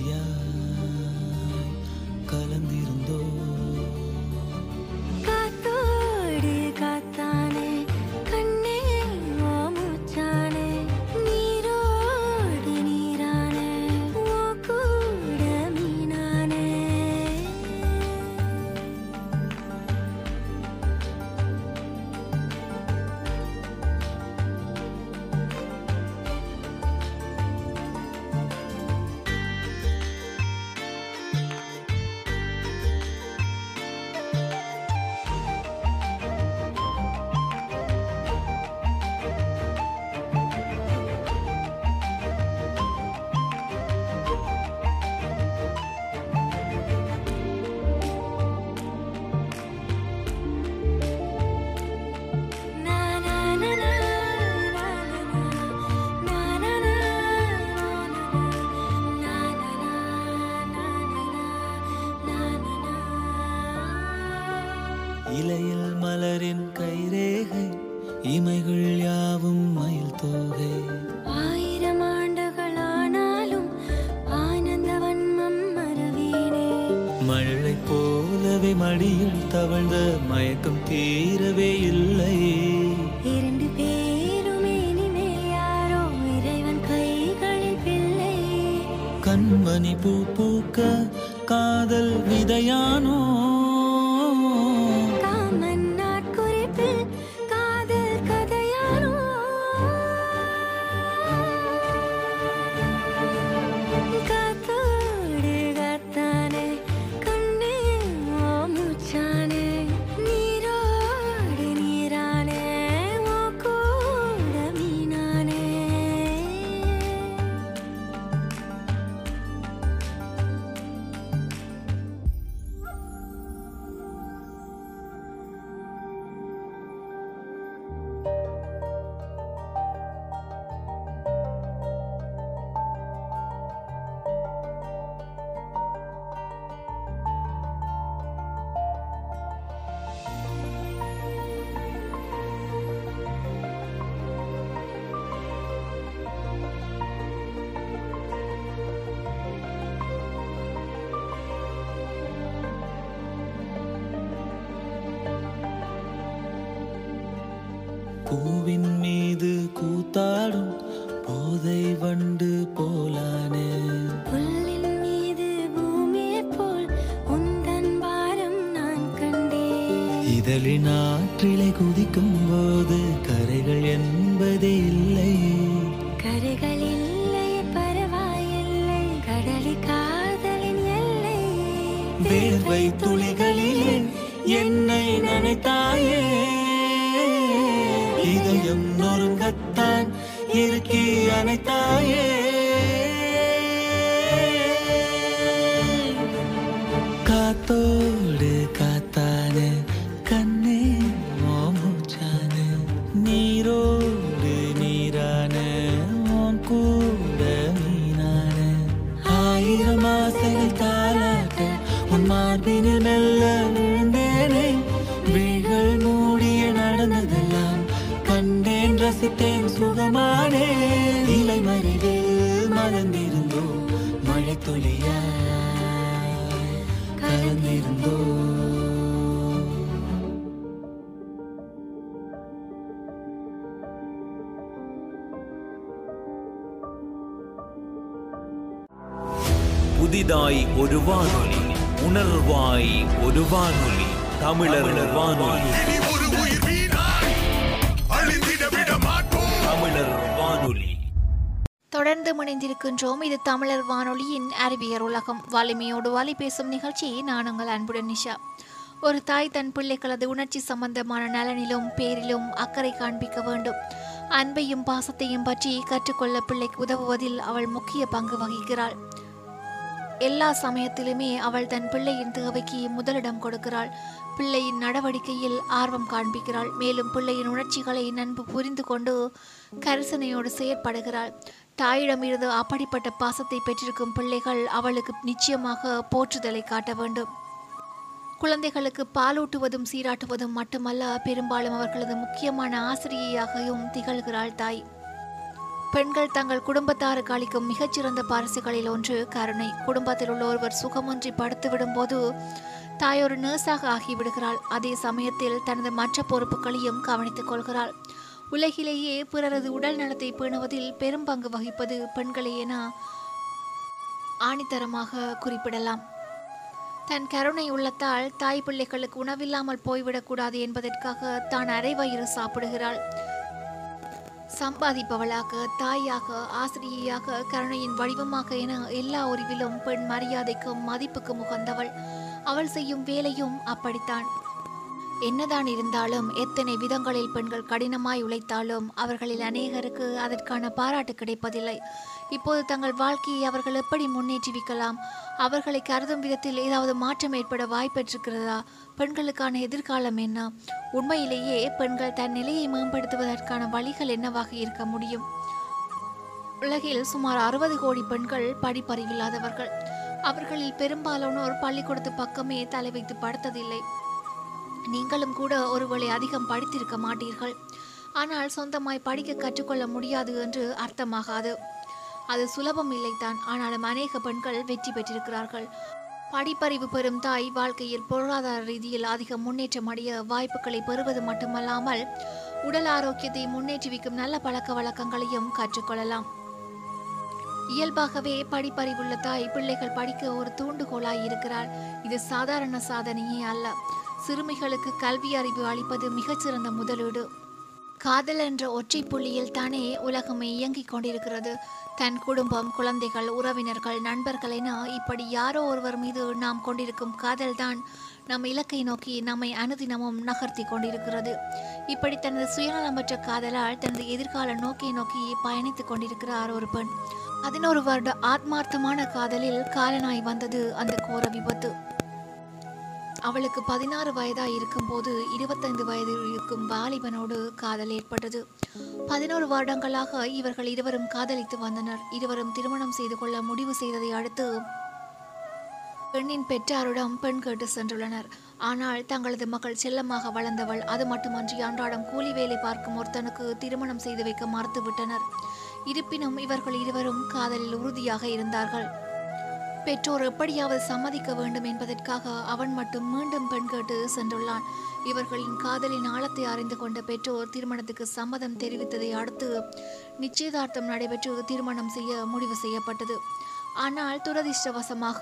புதிதாய் ஒரு வானொலி உணர்வாய் ஒரு வானொலி தமிழர் வானொலி.
இணைந்திருக்கின்றோம் இது தமிழர் வானொலியின் அறிவியர் உலகம். வலிமையோடு வாலி பேசும் நிகழ்ச்சியை நான் உங்கள் அன்புடன் நிஷா. ஒரு தாய் தன் பிள்ளைகளது உணர்ச்சி சம்பந்தமான நலனிலும் பேரிலும் அக்கறை காண்பிக்க வேண்டும். அன்பையும் பாசத்தையும் பற்றி கற்றுக்கொள்ள பிள்ளைக்கு உதவுவதில் அவள் முக்கிய பங்கு வகிக்கிறாள். எல்லா சமயத்திலுமே அவள் தன் பிள்ளையின் தேவைக்கு முதலிடம் கொடுக்கிறாள். பிள்ளையின் நடவடிக்கையில் ஆர்வம் காண்பிக்கிறாள். மேலும் பிள்ளையின் உணர்ச்சிகளை நன்கு புரிந்து கொண்டு கரிசனையோடு செயற்படுகிறாள். தாயிடமிருந்து அப்படிப்பட்ட பாசத்தை பெற்றிருக்கும் பிள்ளைகள் அவளுக்கு நிச்சயமாக போற்றுதலை காட்ட வேண்டும். குழந்தைகளுக்கு பாலூட்டுவதும் சீராட்டுவதும் மட்டுமல்ல பெரும்பாலும் அவர்களது முக்கியமான ஆசிரியையாகவும் திகழ்கிறாள் தாய். பெண்கள் தங்கள் குடும்பத்தாருக்கு அளிக்கும் மிகச்சிறந்த பரிசுகளில் ஒன்று கருணை. குடும்பத்தில் உள்ள ஒருவர் சுகமொன்றி படுத்துவிடும் போது தாய் ஒரு நர்ஸாக ஆகிவிடுகிறாள். அதே சமயத்தில் தனது மற்ற பொறுப்புகளையும் கவனித்துக் கொள்கிறாள். உலகிலேயே பிறரது உடல் நலத்தை பேணுவதில் பெரும் பங்கு வகிப்பது பெண்களே என ஆணித்தரமாக குறிப்பிடலாம். தன் கருணை உள்ளத்தால் தாய் பிள்ளைகளுக்கு உணவில்லாமல் போய்விடக்கூடாது என்பதற்காக தான் அரைவயிறு சாப்பிடுகிறாள். சம்பாதிப்பவளாக தாயாக ஆசிரியையாக கருணையின் வடிவமாக என எல்லா உரிவிலும் பெண் மரியாதைக்கும் மதிப்புக்கும் உகந்தவள். அவள் செய்யும் வேலையும் அப்படித்தான். என்னதான் இருந்தாலும் எத்தனை விதங்களில் பெண்கள் கடினமாய் உழைத்தாலும் அவர்களில் அநேகருக்கு அதற்கான பாராட்டு கிடைப்பதில்லை. இப்போது தங்கள் வாழ்க்கையை அவர்கள் எப்படி முன்னேற்றிவிக்கலாம்? அவர்களை கருதும் விதத்தில் ஏதாவது மாற்றம் ஏற்பட வாய்ப்பெற்றிருக்கிறதா பெண்களுக்கான எதிர்காலம் என்ன? உண்மையிலேயே பெண்கள் தன் நிலையை மேம்படுத்துவதற்கான வழிகள் என்னவாக இருக்க முடியும்? உலகில் சுமார் அறுபது கோடி பெண்கள் படிப்பறிவில்லாதவர்கள். அவர்களில் பெரும்பாலானோர் பள்ளிக்கூடத்து பக்கமே தலை வைத்து படுத்ததில்லை. நீங்களும் கூட ஒருவேளை அதிகம் படித்திருக்க மாட்டீர்கள். ஆனால் சொந்தமாய் படிக்க கற்றுக்கொள்ள முடியாது என்று அர்த்தமாகாது. அது சுலபம் இல்லைத்தான். ஆனாலும் அநேக பெண்கள் வெற்றி பெற்றிருக்கிறார்கள். படிப்பறிவு பெறும் தாய் வாழ்க்கையில் பொருளாதார ரீதியில் அதிக முன்னேற்றம் அடைய வாய்ப்புகளை பெறுவது மட்டுமல்லாமல் உடல் ஆரோக்கியத்தை முன்னேற்றுவிக்கும் நல்ல பழக்க வழக்கங்களையும் கற்றுக்கொள்ளலாம். இயல்பாகவே படிப்பறிவுள்ள தாய் பிள்ளைகள் படிக்க ஒரு தூண்டுகோலாய் இருக்கிறார் இது சாதாரண சாதனையே அல்ல. சிறுமிகளுக்கு கல்வி அறிவு அளிப்பது மிகச்சிறந்த முதலீடு. காதல் என்ற ஒற்றை புள்ளியில் தானே உலகமே இயங்கிக் கொண்டிருக்கிறது. தன் குடும்பம் குழந்தைகள் உறவினர்கள் நண்பர்கள் என இப்படி யாரோ ஒருவர் மீது நாம் கொண்டிருக்கும் காதல்தான் நம் இலக்கை நோக்கி நம்மை அனுதினமும் நகர்த்தி கொண்டிருக்கிறது. இப்படி தனது சுயநலமற்ற காதலால் தனது எதிர்கால நோக்கை நோக்கி பயணித்துக் கொண்டிருக்கிறார் ஒரு பெண். பதினோரு வருட ஆத்மார்த்தமான காதலில் காலனாய் வந்தது அந்த கோர விபத்து. அவளுக்கு பதினாறு வயதாய் இருக்கும்போது இருபத்தைந்து வயதில் இருக்கும் வாலிபனோடு காதல் ஏற்பட்டது. பதினோரு வருடங்களாக இவர்கள் இருவரும் காதலித்து வந்தனர். இருவரும் திருமணம் செய்து கொள்ள முடிவு செய்ததை அடுத்து பெண்ணின் பெற்றாரிடம் பெண் கேட்டு சென்றுள்ளனர். ஆனால் தங்களது மகள் செல்லமாக வளர்ந்தவள் அது மட்டுமன்றி அன்றாடம் கூலி வேலை பார்க்கும் ஒருத்தனுக்கு திருமணம் செய்து வைக்க மறுத்துவிட்டனர். இருப்பினும் இவர்கள் இருவரும் காதலில் உறுதியாக இருந்தார்கள். பெற்றோர் எப்படியாவது சம்மதிக்க வேண்டும் என்பதற்காக அவன் மட்டும் மீண்டும் பெண் கேட்டு சென்றுள்ளான். இவர்களின் காதலின் ஆழத்தை அறிந்து கொண்ட பெற்றோர் திருமணத்துக்கு சம்மதம் தெரிவித்ததை அடுத்து நிச்சயதார்த்தம் நடைபெற்று திருமணம் செய்ய முடிவு செய்யப்பட்டது. ஆனால் துரதிர்ஷ்டவசமாக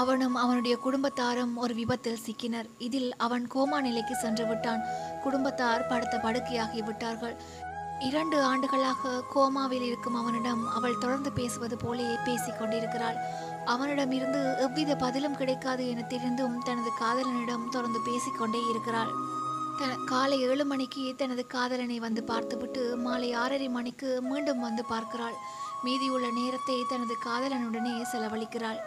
அவனும் அவனுடைய குடும்பத்தாரும் ஒரு விபத்தில் சிக்கினர். இதில் அவன் கோமா நிலைக்கு சென்று விட்டான். குடும்பத்தார் படுத்த படுக்கையாகி விட்டார்கள். இரண்டு ஆண்டுகளாக கோமாவில் இருக்கும் அவனிடம் அவள் தொடர்ந்து பேசுவது போலே பேசிக் கொண்டிருக்கிறாள். அவனிடமிருந்து எவ்வித பதிலும் கிடைக்காது என தெரிந்தும் தனது காதலனிடம் தொடர்ந்து பேசிக்கொண்டே இருக்கிறாள். த காலை ஏழு மணிக்கு தனது காதலனை வந்து பார்த்துவிட்டு மாலை ஆறரை மணிக்கு மீண்டும் வந்து பார்க்கிறாள். மீதியுள்ள நேரத்தை தனது காதலனுடனே செலவழிக்கிறாள்.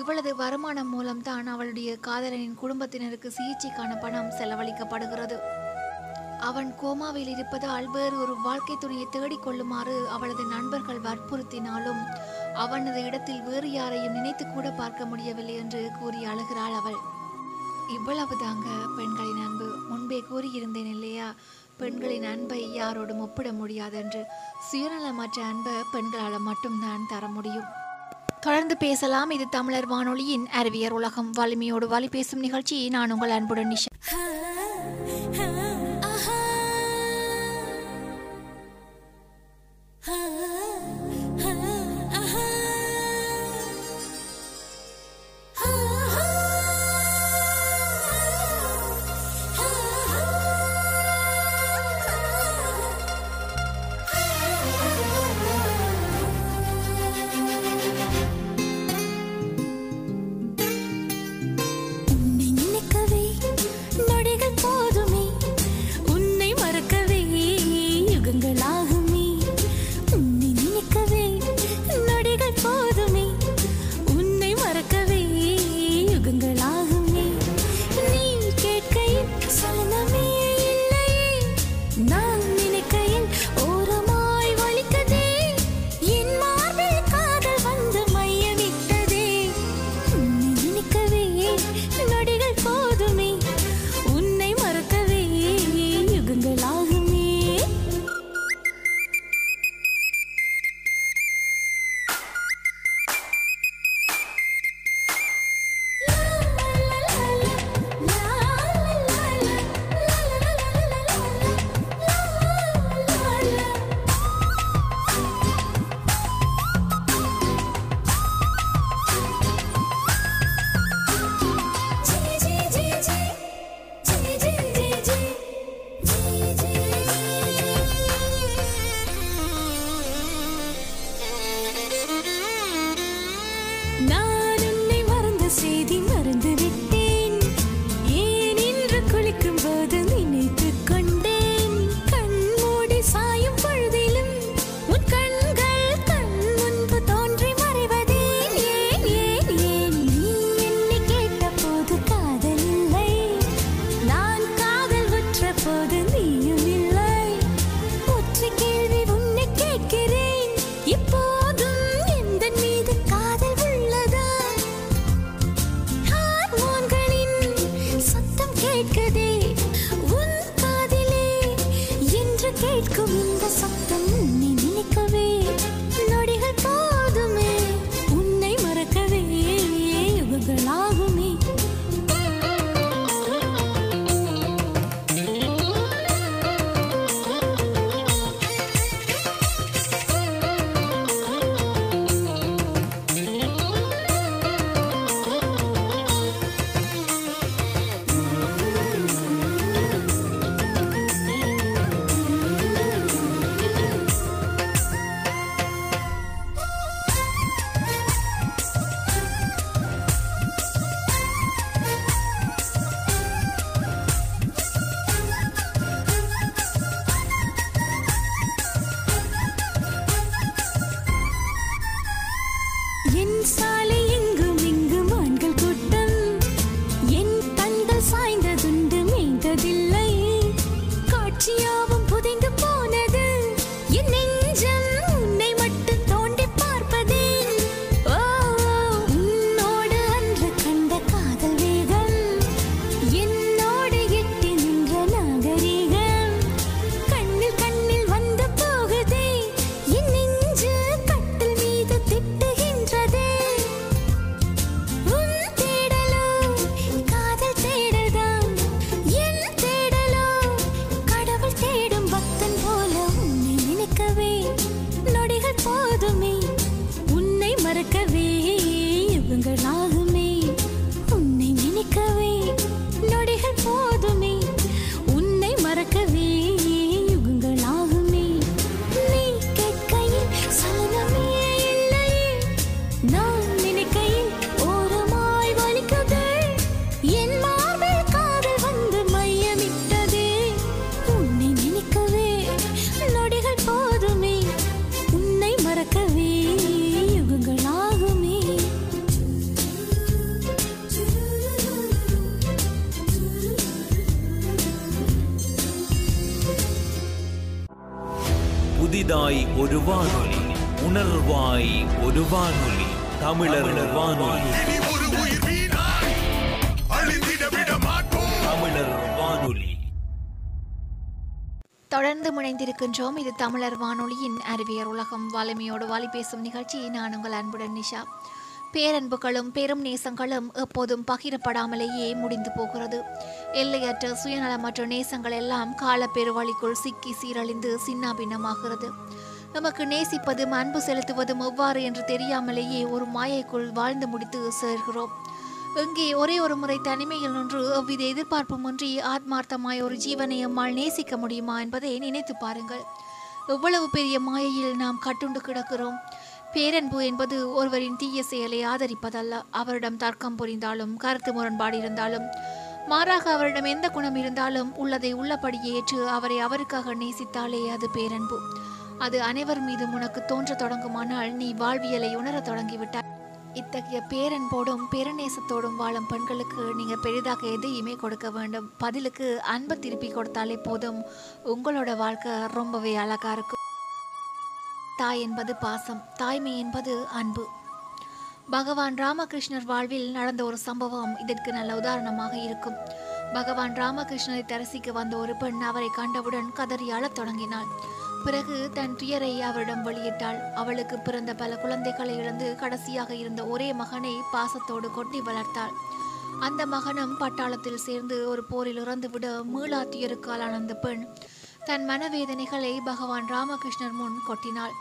இவளது வருமானம் மூலம்தான் அவளுடைய காதலனின் குடும்பத்தினருக்கு சிகிச்சைக்கான பணம் செலவழிக்கப்படுகிறது. அவன் கோமாவில் இருப்பதால் வேறு ஒரு வாழ்க்கை துணையை தேடிக் கொள்ளுமாறு அவளது நண்பர்கள் வற்புறுத்தினாலும் அவனது இடத்தில் வேறு யாரையும் நினைத்து கூட பார்க்க முடியவில்லை என்று கூறி அழுகிறாள் அவள். இவ்வளவுதாங்க பெண்களின் அன்பு. முன்பே கூறியிருந்தேன் இல்லையா? பெண்களின் அன்பை யாரோடும் ஒப்பிட முடியாது என்று. சுயநலமற்ற அன்பை பெண்களால் மட்டும்தான் தர முடியும். தொடர்ந்து பேசலாம். இது தமிழர் வானொலியின் அறிவியர் உலகம். வலிமையோடு வலி பேசும் நிகழ்ச்சி. நான் உங்கள் அன்புடன் நிஷா.
ஒரு வானொலி தமிழர் வானொலி. தமிழர்
தொடர்ந்து முனைந்திருக்கின்றோம். இது தமிழர் வானொலியின் அறிவியர் உலகம். வலிமையோடு வாலி பேசும் நிகழ்ச்சி நான் உங்கள் அன்புடன் நிஷா. பேரன்புகளும் பெரும் நேசங்களும் எப்போதும் பகிரப்படாமலேயே முடிந்து போகிறது. எல்லையற்ற சுயநலமற்ற நேசங்கள் எல்லாம் காலப்பெருவழிக்குள் சிக்கி சீரழிந்து சின்னாபின்னமாகிறது. நமக்கு நேசிப்பதும் அன்பு செலுத்துவதும் எவ்வாறு என்று தெரியாமலேயே ஒரு மாயைக்குள் வாழ்ந்து முடித்து சேர்கிறோம். இங்கே ஒரே ஒரு முறை தனிமையில் நின்று எதிர்பார்ப்பும் எதிர்பார்ப்புமின்றி ஆத்மார்த்தமாய் ஒரு ஜீவனை அம்மாள் நேசிக்க முடியுமா என்பதை நினைத்து பாருங்கள். எவ்வளவு பெரிய மாயையில் நாம் கட்டுண்டு கிடக்கிறோம். பேரன்பு என்பது ஒருவரின் தீய செயலை ஆதரிப்பதல்ல. அவரிடம் தர்க்கம் புரிந்தாலும் கருத்து முரண்பாடு இருந்தாலும் மாறாக அவரிடம் எந்த குணம் இருந்தாலும் உள்ளதை உள்ளபடியே ஏற்று அவரை அவருக்காக நேசித்தாலே அது பேரன்பு. அது அனைவர் மீதும் உனக்கு தோன்றத் தொடங்குமானால் நீ வாழ்வியலை உணரத் தொடங்கிவிட்டாய். இத்தகைய பேரன்போடும் பெருநேசத்தோடும் வாழும் பெண்களுக்கு நீங்க பெரிதாக எதையுமே கொடுக்க வேண்டும். பதிலுக்கு அன்பை திருப்பி கொடுத்தாலே போதும். உங்களோட வாழ்க்கை ரொம்பவே அழகா இருக்கும் தாய் என்பது பாசம் தாய்மை என்பது அன்பு. பகவான் ராமகிருஷ்ணர் வாழ்வில் நடந்த ஒரு சம்பவம் இதற்கு நல்ல உதாரணமாக இருக்கும். பகவான் ராமகிருஷ்ணரை தரிசிக்க வந்த ஒரு பெண் அவரை கண்டவுடன் கதறி அழத் தொடங்கினாள். பிறகு தன் துயரை அவரிடம் வெளியிட்டாள். அவளுக்கு பிறந்த பல குழந்தைகளை இழந்து கடைசியாக இருந்த ஒரே மகனை பாசத்தோடு கொட்டி வளர்த்தாள். அந்த மகனும் பட்டாளத்தில் சேர்ந்து ஒரு போரில் இறந்துவிட மீளா அந்த பெண் தன் மனவேதனைகளை பகவான் ராமகிருஷ்ணர் முன் கொட்டினாள்.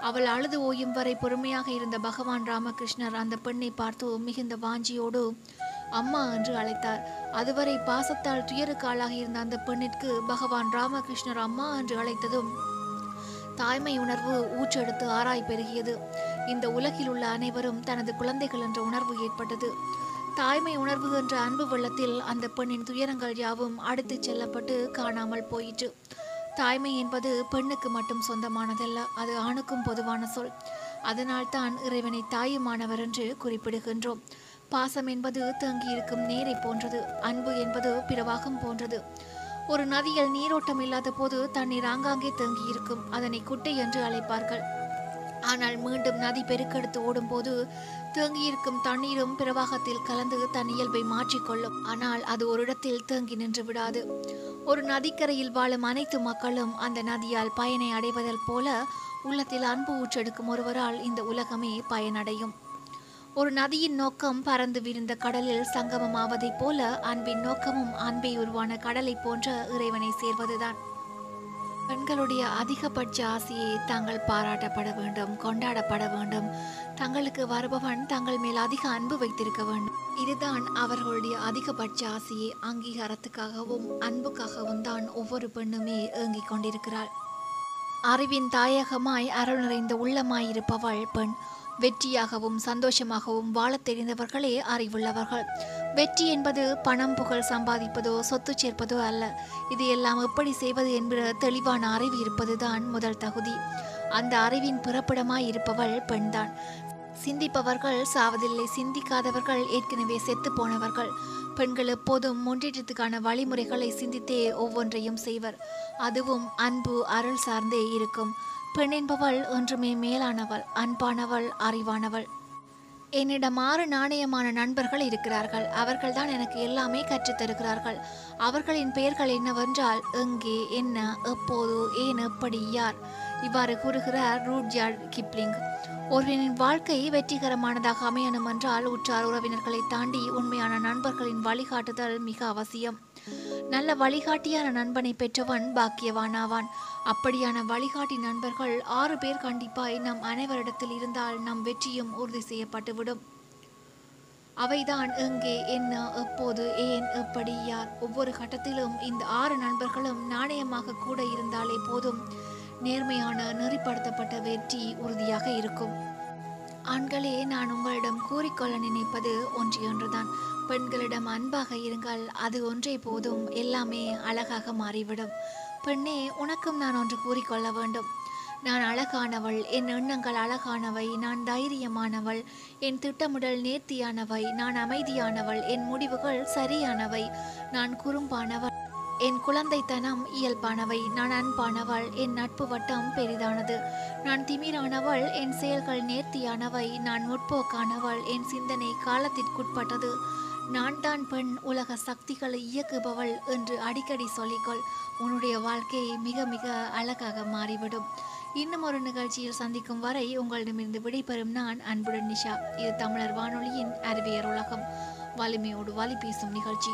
அவள் அழுது ஓயும் வரை பொறுமையாக இருந்த பகவான் ராமகிருஷ்ணர் அந்த பெண்ணை பார்த்து மிகுந்த வாஞ்சியோடு அம்மா என்று அழைத்தார். அதுவரை பாசத்தால் துயருக்கு ஆளாகி இருந்த அந்த பெண்ணிற்கு பகவான் ராமகிருஷ்ணர் அம்மா என்று அழைத்ததும் தாய்மை உணர்வு ஊற்றெடுத்து ஆராய் பெருகியது. இந்த உலகில் உள்ள அனைவரும் தனது குழந்தைகள் என்ற உணர்வு ஏற்பட்டது. தாய்மை உணர்வு என்ற அன்பு வெள்ளத்தில் அந்த பெண்ணின் துயரங்கள் யாவும் அடுத்துச் செல்லப்பட்டு காணாமல் போயிற்று. தாய்மை என்பது பெண்ணுக்கு மட்டும் சொந்தமானதல்ல அது ஆணுக்கும் பொதுவான சொல். அதனால் தான் இறைவனை தாயுமானவர் என்று குறிப்பிடுகின்றோம். பாசம் என்பது தங்கியிருக்கும் நீரை போன்றது அன்பு என்பது பிறவாகம் போன்றது. ஒரு நதியில் நீரோட்டம் இல்லாத போது தண்ணீர் ஆங்காங்கே தேங்கி இருக்கும். அதனை குட்டை என்று அழைப்பார்கள். ஆனால் மீண்டும் நதி பெருக்கெடுத்து ஓடும்போது தேங்கியிருக்கும் தண்ணீரும் பிரவாகத்தில் கலந்து தன் இயல்பை மாற்றிக்கொள்ளும். ஆனால் அது ஒரு இடத்தில் தேங்கி நின்று விடாது. ஒரு நதிக்கரையில் வாழும் அனைத்து மக்களும் அந்த நதியால் பயனை அடைவதல் போல உள்ளத்தில் அன்பு ஊற்றெடுக்கும் ஒருவரால் இந்த உலகமே பயனடையும். ஒரு நதியின் நோக்கம் பறந்து விரிந்த கடலில் சங்கமமாவதைப் போல அன்பின் நோக்கமும் அன்பை உருவான கடலை போன்ற இறைவனை சேர்வதுதான். பெண்களுடைய அதிகபட்ச ஆசையை தாங்கள் பாராட்டப்பட வேண்டும் கொண்டாடப்பட வேண்டும். தங்களுக்கு வருபவன் தங்கள் மேல் அதிக அன்பு வைத்திருக்க வேண்டும். இதுதான் அவர்களுடைய அதிகபட்ச ஆசையை அங்கீகாரத்துக்காகவும் அன்புக்காகவும் தான் ஒவ்வொரு பெண்ணுமே ஏங்கிக் கொண்டிருக்கிறாள். அறிவின் தாயகமாய் அருள் நிறைந்த உள்ளமாய் இருப்பவள் பெண். வெற்றியாகவும் சந்தோஷமாகவும் வாழத் தெரிந்தவர்களே அறிவுள்ளவர்கள். வெற்றி என்பது பணம் புகழ் சம்பாதிப்பதோ சொத்து சேர்ப்பதோ அல்ல. இது எல்லாம் எப்படி செய்வது என்கிற தெளிவான அறிவு இருப்பதுதான் முதல் தகுதி. அந்த அறிவின் பிறப்பிடமாய் இருப்பவள் பெண்தான். சிந்திப்பவர்கள் சாவதில்லை. சிந்திக்காதவர்கள் ஏற்கனவே செத்து போனவர்கள். பெண்கள் எப்போதும் முன்னேற்றத்துக்கான வழிமுறைகளை சிந்தித்தே ஒவ்வொன்றையும் செய்வர். அதுவும் அன்பு அருள் சார்ந்தே இருக்கும். பெண் என்பவள் ஒன்றுமே மேலானவள் அன்பானவள் அறிவானவள். என்னிடம் ஆறு நாணயமான நண்பர்கள் இருக்கிறார்கள். அவர்கள்தான் எனக்கு எல்லாமே கற்றுத் தருகிறார்கள். அவர்களின் பெயர்கள் என்னவென்றால் எங்கே என்ன எப்போது ஏன் எப்படி யார்? இவ்வாறு கூறுகிறார் ரூட்ஜார்ட் கிப்ளிங். ஒருவனின் வாழ்க்கை வெற்றிகரமானதாக அமையணும் என்றால் உற்றார் உறவினர்களை தாண்டி உண்மையான நண்பர்களின் வழிகாட்டுதல் மிக அவசியம். நல்ல வழிகாட்டியான நண்பனை பெற்றவன் பாக்கியவானாவான். அப்படியான வழிகாட்டி நண்பர்கள் ஆறு பேர் கண்டிப்பாய் நம் அனைவரிடத்தில் இருந்தால் நம் வெற்றியும் உறுதி செய்யப்பட்டுவிடும். அவைதான் எங்கே என்ன எப்போது ஏன் எப்படி யார். ஒவ்வொரு கட்டத்திலும் இந்த ஆறு நண்பர்களும் நாணயமாக கூட இருந்தாலே போதும். நேர்மையான நெறிப்படுத்தப்பட்ட வெற்றி உறுதியாக இருக்கும். ஆண்களே நான் உங்களிடம் கூறிக்கொள்ள நினைப்பது ஒன்று ஒன்றுதான். பெண்களிடம் அன்பாக இருங்கள் அது ஒன்றே போதும். எல்லாமே அழகாக மாறிவிடும். பெண்ணே உனக்கும் நான் ஒன்று கூறிக்கொள்ள வேண்டும். நான் அழகானவள் என் எண்ணங்கள் அழகானவை நான் தைரியமானவள் என் திட்டமிடல் நேர்த்தியானவை நான் அமைதியானவள் என் முடிவுகள் சரியானவை நான் குறும்பானவள் என் குழந்தைத்தனம் இயல்பானவை நான் அன்பானவள் என் நட்பு வட்டம் பெரிதானது. நான் திமிரானவள் என் செயல்கள் நேர்த்தியானவை நான் முற்போக்கானவள் என் சிந்தனை காலத்திற்குட்பட்டது. நான் தான் பெண் உலக சக்திகளை இயக்குபவள் என்று அடிக்கடி சொல்லிக்கொள் உன்னுடைய வாழ்க்கையை மிக மிக அழகாக மாறிவிடும். இன்னும் ஒரு நிகழ்ச்சியில் சந்திக்கும் வரை உங்களிடமிருந்து விடைபெறும் நான் அன்புடன் நிஷா. இது தமிழர் வானொலியின் அறிவியர் உலகம். வலிமையோடு வலி பேசும் நிகழ்ச்சி.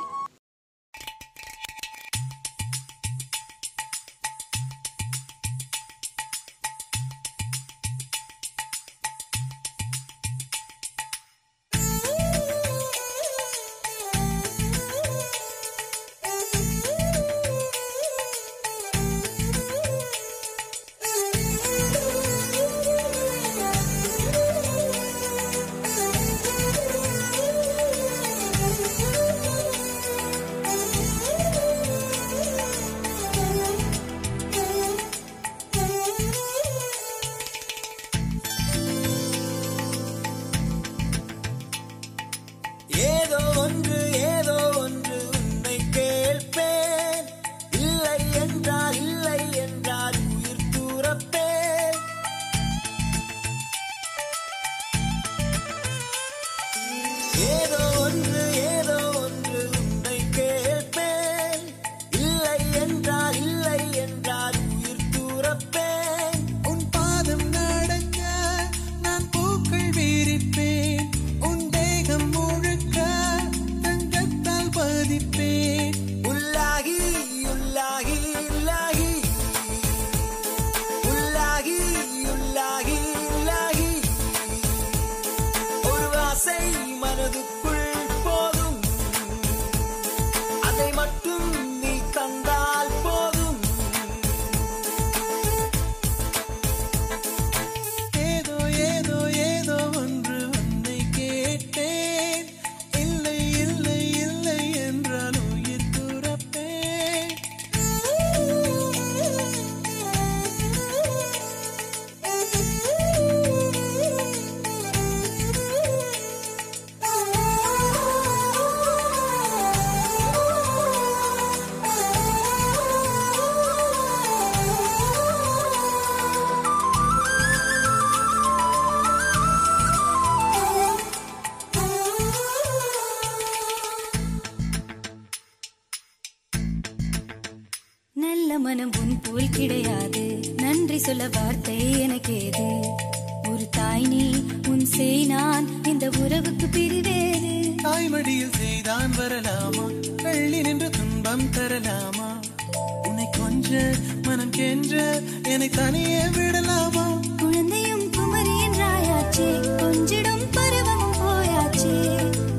உன்னை
மனம்
கென்ற என்னை தனியே விடலாமா?
குழந்தையும் குமரி என்றாயாச்சே கொஞ்சிடும் பருவமும் போயாச்சே.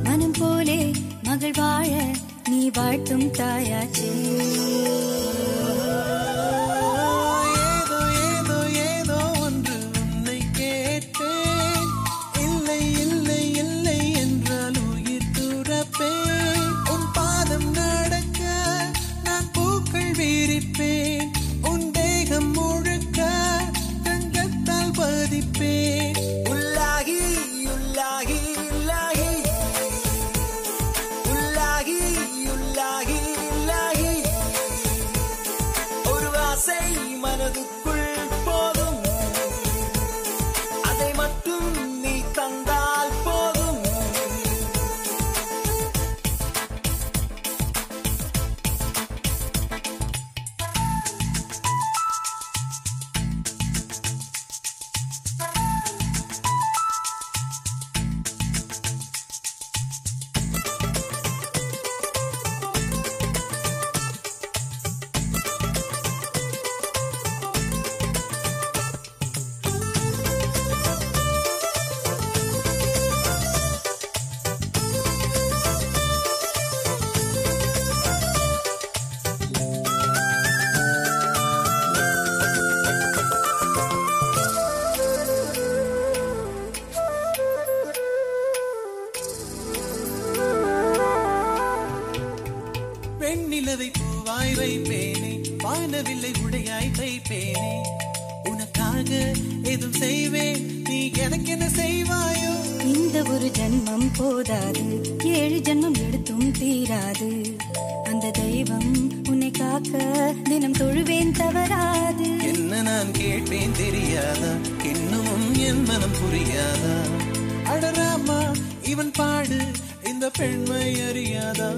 மனம் போலே மகள் வாழ நீ வாழ்த்தும் தாயாச்சே. பெண்மை அறியாதா?